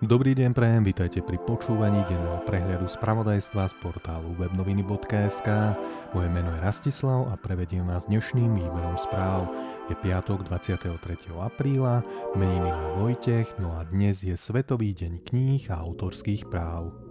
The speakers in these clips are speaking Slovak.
Dobrý deň prajem, vítajte pri počúvaní denného prehľadu spravodajstva z portálu webnoviny.sk. Moje meno je Rastislav a prevediem vás dnešným výberom správ. Je piatok 23. apríla, meniny má Vojtech, no a dnes je Svetový deň kníh a autorských práv.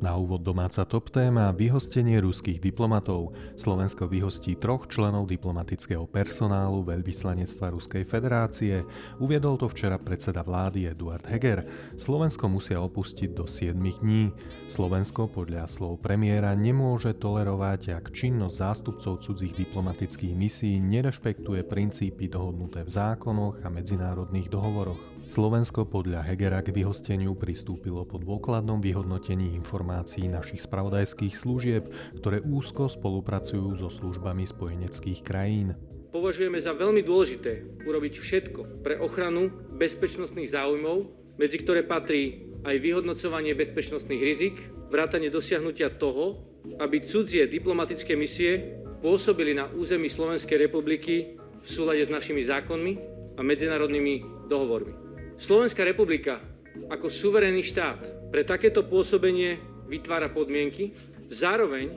Na úvod domáca top téma vyhostenie ruských diplomatov. Slovensko vyhostí troch členov diplomatického personálu veľvyslanectva Ruskej federácie. Uviedol to včera predseda vlády Eduard Heger. Slovensko musia opustiť do 7 dní. Slovensko podľa slov premiéra nemôže tolerovať, ak činnosť zástupcov cudzích diplomatických misií nerešpektuje princípy dohodnuté v zákonoch a medzinárodných dohovoroch. Slovensko podľa Hegera k vyhosteniu pristúpilo po dôkladnom vyhodnotení informácií našich spravodajských služieb, ktoré úzko spolupracujú so službami spojeneckých krajín. Považujeme za veľmi dôležité urobiť všetko pre ochranu bezpečnostných záujmov, medzi ktoré patrí aj vyhodnocovanie bezpečnostných rizik, vrátanie dosiahnutia toho, aby cudzie diplomatické misie pôsobili na území Slovenskej republiky v súlade s našimi zákonmi a medzinárodnými dohovormi. Slovenská republika ako suverénny štát pre takéto pôsobenie vytvára podmienky, zároveň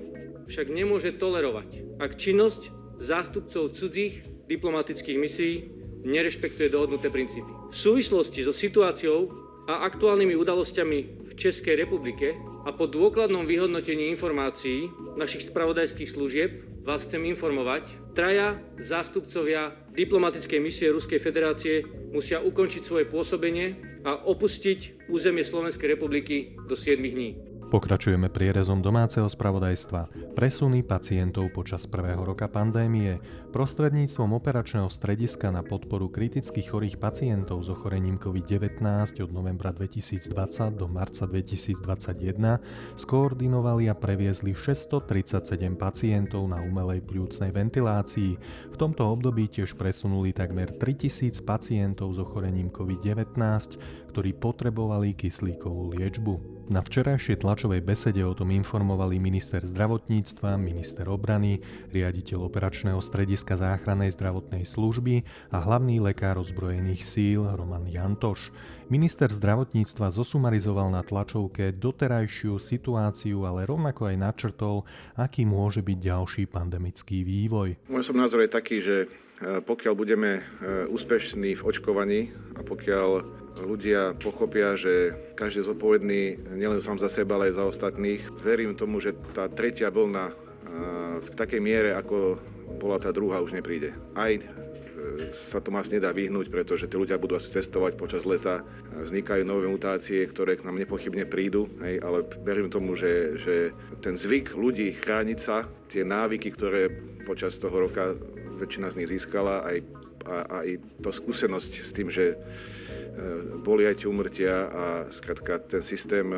však nemôže tolerovať, ak činnosť zástupcov cudzích diplomatických misií nerešpektuje dohodnuté princípy. V súvislosti so situáciou a aktuálnymi udalosťami v Českej republike a po dôkladnom vyhodnotení informácií našich spravodajských služieb vás chcem informovať, traja zástupcovia diplomatickej misie Ruskej federácie musia ukončiť svoje pôsobenie a opustiť územie Slovenskej republiky do 7 dní. Pokračujeme prierezom domáceho spravodajstva. Presuny pacientov počas prvého roka pandémie. Prostredníctvom operačného strediska na podporu kritických chorých pacientov s ochorením COVID-19 od novembra 2020 do marca 2021 skoordinovali a previezli 637 pacientov na umelej pľúcnej ventilácii. V tomto období tiež presunuli takmer 3000 pacientov s ochorením COVID-19, ktorí potrebovali kyslíkovú liečbu. Na včerajšej tlačovej besede o tom informovali minister zdravotníctva, minister obrany, riaditeľ operačného strediska záchrannej zdravotnej služby a hlavný lekár ozbrojených síl Roman Jantoš. Minister zdravotníctva zosumarizoval na tlačovke doterajšiu situáciu, ale rovnako aj načrtol, aký môže byť ďalší pandemický vývoj. Môj som názor je taký, že e, pokiaľ budeme e, úspešní v očkovaní a pokiaľ ľudia pochopia, že každý je zodpovedný nielen sám za seba, ale aj za ostatných. Verím tomu, že tá tretia vlna v takej miere, ako bola tá druhá, už nepríde. Aj e, sa to asi nedá vyhnúť, pretože tí ľudia budú asi cestovať počas leta, vznikajú nové mutácie, ktoré k nám nepochybne prídu, hej, ale verím tomu, že, že ten zvyk ľudí chrániť sa, tie návyky, ktoré počas toho roka väčšina z nich získala, aj, a, aj to skúsenosť s tým, že boli aj tie umrtia a skratka ten systém e,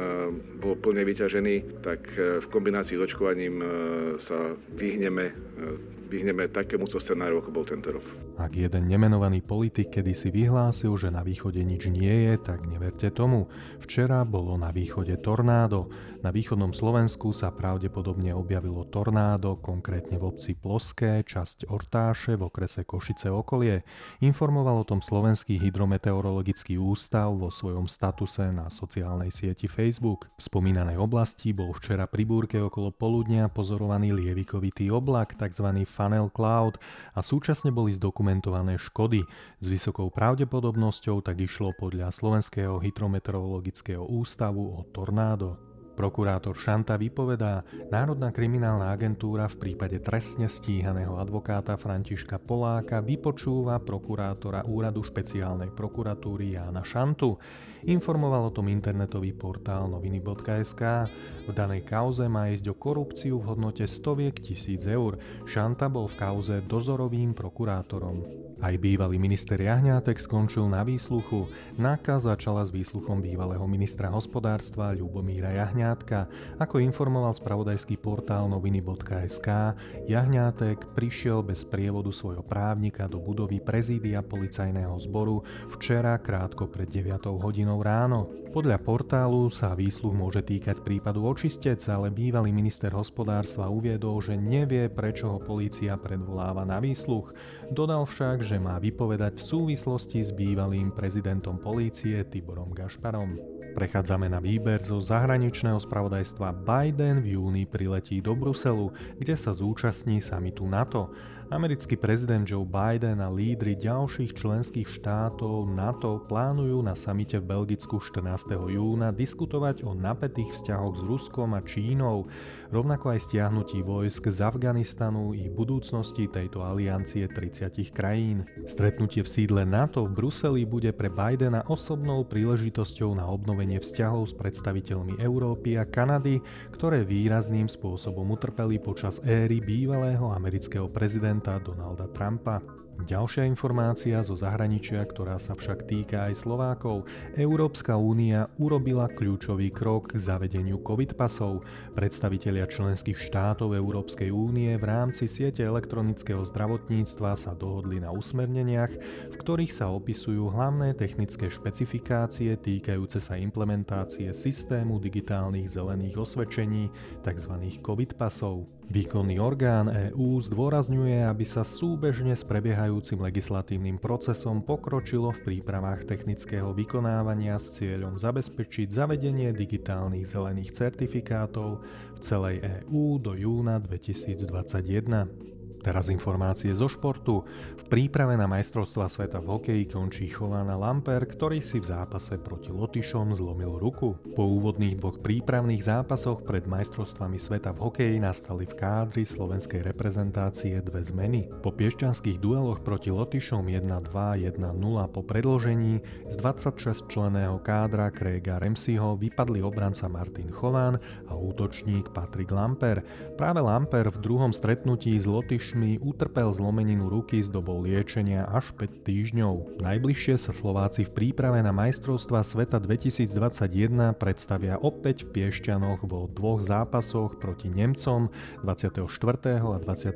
bol plne vyťažený, tak e, v kombinácii s očkovaním sa vyhneme vyhneme takémuto scenáru, ako bol tento rok. Ak jeden nemenovaný politik kedysi vyhlásil, že na východe nič nie je, tak neverte tomu. Včera bolo na východe tornádo. Na východnom Slovensku sa pravdepodobne objavilo tornádo, konkrétne v obci Ploské, časť Ortáše v okrese Košice okolie. Informoval o tom Slovenský hydrometeorologický ústav vo svojom statuse na sociálnej sieti Facebook. V spomínanej oblasti bol včera pri búrke okolo poludnia pozorovaný lievikovitý oblak, tzv. Funnel Cloud a súčasne boli zdokumentované škody. S vysokou pravdepodobnosťou tak išlo podľa Slovenského hydrometeorologického ústavu o tornádo. Prokurátor Šanta vypovedá, Národná kriminálna agentúra v prípade trestne stíhaného advokáta Františka Poláka vypočúva prokurátora úradu špeciálnej prokuratúry Jána Šantu. Informoval o tom internetový portál noviny.sk. V danej kauze má ísť o korupciu v hodnote stoviek tisíc eur. Šanta bol v kauze dozorovým prokurátorom. Aj bývalý minister Jahňátek skončil na výsluchu. Náka začala s výsluchom bývalého ministra hospodárstva Ľubomíra Jahňátka. Ako informoval spravodajský portál noviny.sk, Jahňátek prišiel bez prievodu svojho právnika do budovy prezídia policajného zboru včera krátko pred 9 hodinou ráno. Podľa portálu sa výsluh môže týkať prípadu očistec, ale bývalý minister hospodárstva uviedol, že nevie, prečo ho polícia predvoláva na výsluch. Dodal však, že má vypovedať v súvislosti s bývalým prezidentom polície Tiborom Gašparom. Prechádzame na výber zo zahraničného spravodajstva. Biden v júni priletí do Bruselu, kde sa zúčastní samitu NATO. Americký prezident Joe Biden a lídry ďalších členských štátov NATO plánujú na samite v Belgicku 14. júna diskutovať o napätých vzťahoch s Ruskom a Čínou, rovnako aj stiahnutí vojsk z Afganistanu i budúcnosti tejto aliancie 30 krajín. Stretnutie v sídle NATO v Bruseli bude pre Bidena osobnou príležitosťou na obnovenie vzťahov s predstaviteľmi Európy a Kanady, ktoré výrazným spôsobom utrpeli počas éry bývalého amerického prezidenta Donalda Trumpa. Ďalšia informácia zo zahraničia, ktorá sa však týka aj Slovákov. Európska únia urobila kľúčový krok k zavedeniu COVID pasov. Predstavitelia členských štátov Európskej únie v rámci siete elektronického zdravotníctva sa dohodli na usmerneniach, v ktorých sa opisujú hlavné technické špecifikácie týkajúce sa implementácie systému digitálnych zelených osvedčení, tzv. COVID pasov. Výkonný orgán EÚ zdôrazňuje, aby sa súbežne s prebiehajúcim legislatívnym procesom pokročilo v prípravách technického vykonávania s cieľom zabezpečiť zavedenie digitálnych zelených certifikátov v celej EÚ do júna 2021. Teraz informácie zo športu. V príprave na majstrovstva sveta v hokeji končí Chovana Lamper, ktorý si v zápase proti Lotyšom zlomil ruku. Po úvodných dvoch prípravných zápasoch pred majstrovstvami sveta v hokeji nastali v kádri slovenskej reprezentácie dve zmeny. Po piešťanských dueloch proti Lotyšom 1-2, 1-0 po predložení z 26 členého kádra Craiga Remsiho vypadli obranca Martin Chován a útočník Patrik Lamper. Práve Lamper v druhom stretnutí s Lotyšom rokmi utrpel zlomeninu ruky s dobou liečenia až 5 týždňov. Najbližšie sa Slováci v príprave na majstrovstva sveta 2021 predstavia opäť v Piešťanoch vo dvoch zápasoch proti Nemcom 24. a 25.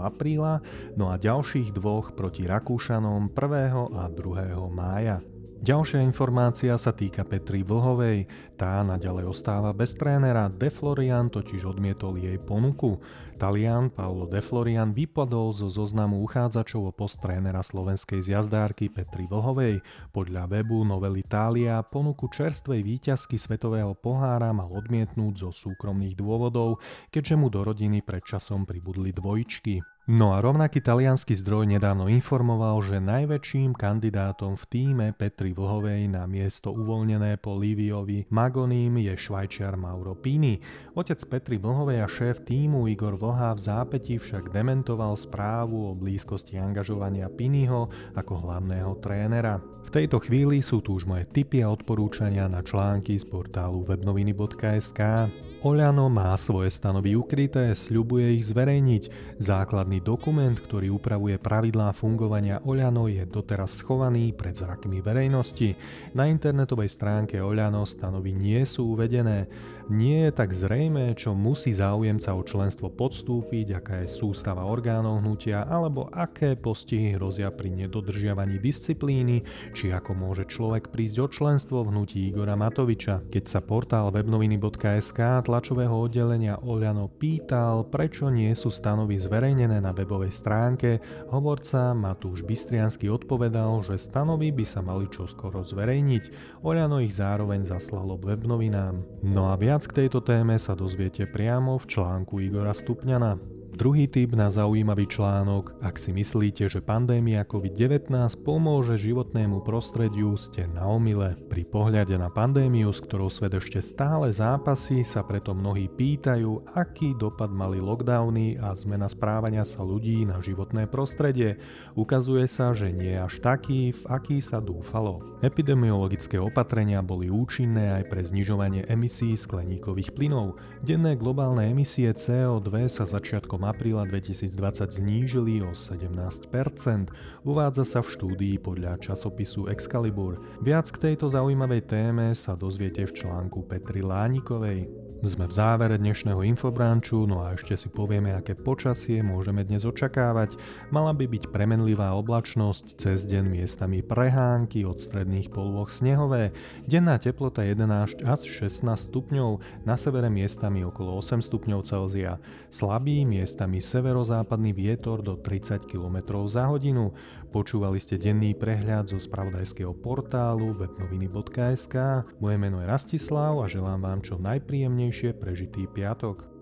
apríla, no a ďalších dvoch proti Rakúšanom 1. a 2. mája. Ďalšia informácia sa týka Petri Vlhovej. Tá naďalej ostáva bez trénera, De Florian totiž odmietol jej ponuku. Talian Paolo De Florian vypadol zo zoznamu uchádzačov o post trénera slovenskej zjazdárky Petri Vlhovej. Podľa webu Novel Italia ponuku čerstvej výťazky Svetového pohára mal odmietnúť zo súkromných dôvodov, keďže mu do rodiny pred časom pribudli dvojčky. No a rovnaký talianský zdroj nedávno informoval, že najväčším kandidátom v týme Petri Vlhovej na miesto uvoľnené po Liviovi Magoním je švajčiar Mauro Pini. Otec Petri Vlhovej a šéf týmu Igor Vlha v zápäti však dementoval správu o blízkosti angažovania Piniho ako hlavného trénera. V tejto chvíli sú tu už moje tipy a odporúčania na články z portálu webnoviny.sk. Oľano má svoje stanovy ukryté, sľubuje ich zverejniť. Základný dokument, ktorý upravuje pravidlá fungovania Oľano, je doteraz schovaný pred zrakmi verejnosti. Na internetovej stránke Oľano stanovy nie sú uvedené. Nie je tak zrejme, čo musí záujemca o členstvo podstúpiť, aká je sústava orgánov hnutia, alebo aké postihy hrozia pri nedodržiavaní disciplíny, či ako môže človek prísť o členstvo v hnutí Igora Matoviča. Keď sa portál webnoviny.sk tlačového oddelenia Oľano pýtal, prečo nie sú stanovy zverejnené na webovej stránke, hovorca Matúš Bystriansky odpovedal, že stanovy by sa mali čoskoro zverejniť. Oľano ich zároveň zaslalo webnovinám. No a Viac k tejto téme sa dozviete priamo v článku Igora Stupňana. Druhý typ na zaujímavý článok. Ak si myslíte, že pandémia COVID-19 pomôže životnému prostrediu, ste na omyle. Pri pohľade na pandémiu, s ktorou svet ešte stále zápasí, sa preto mnohí pýtajú, aký dopad mali lockdowny a zmena správania sa ľudí na životné prostredie. Ukazuje sa, že nie až taký, v aký sa dúfalo. Epidemiologické opatrenia boli účinné aj pre znižovanie emisí skleníkových plynov. Denné globálne emisie CO2 sa začiatkom apríla 2020 znížili o 17%, uvádza sa v štúdii podľa časopisu Excalibur. Viac k tejto zaujímavej téme sa dozviete v článku Petri Lánikovej. Sme v závere dnešného infobranču, no a ešte si povieme, aké počasie môžeme dnes očakávať. Mala by byť premenlivá oblačnosť, cez deň miestami prehánky, od stredných polôch snehové, denná teplota 11 až 16 stupňov, na severe miestami okolo 8 stupňov Celzia, slabý miestami severozápadný vietor do 30 km za hodinu. Počúvali ste denný prehľad zo spravodajského portálu webnoviny.sk. Moje meno je Rastislav a želám vám čo najpríjemnejšie prežitý piatok.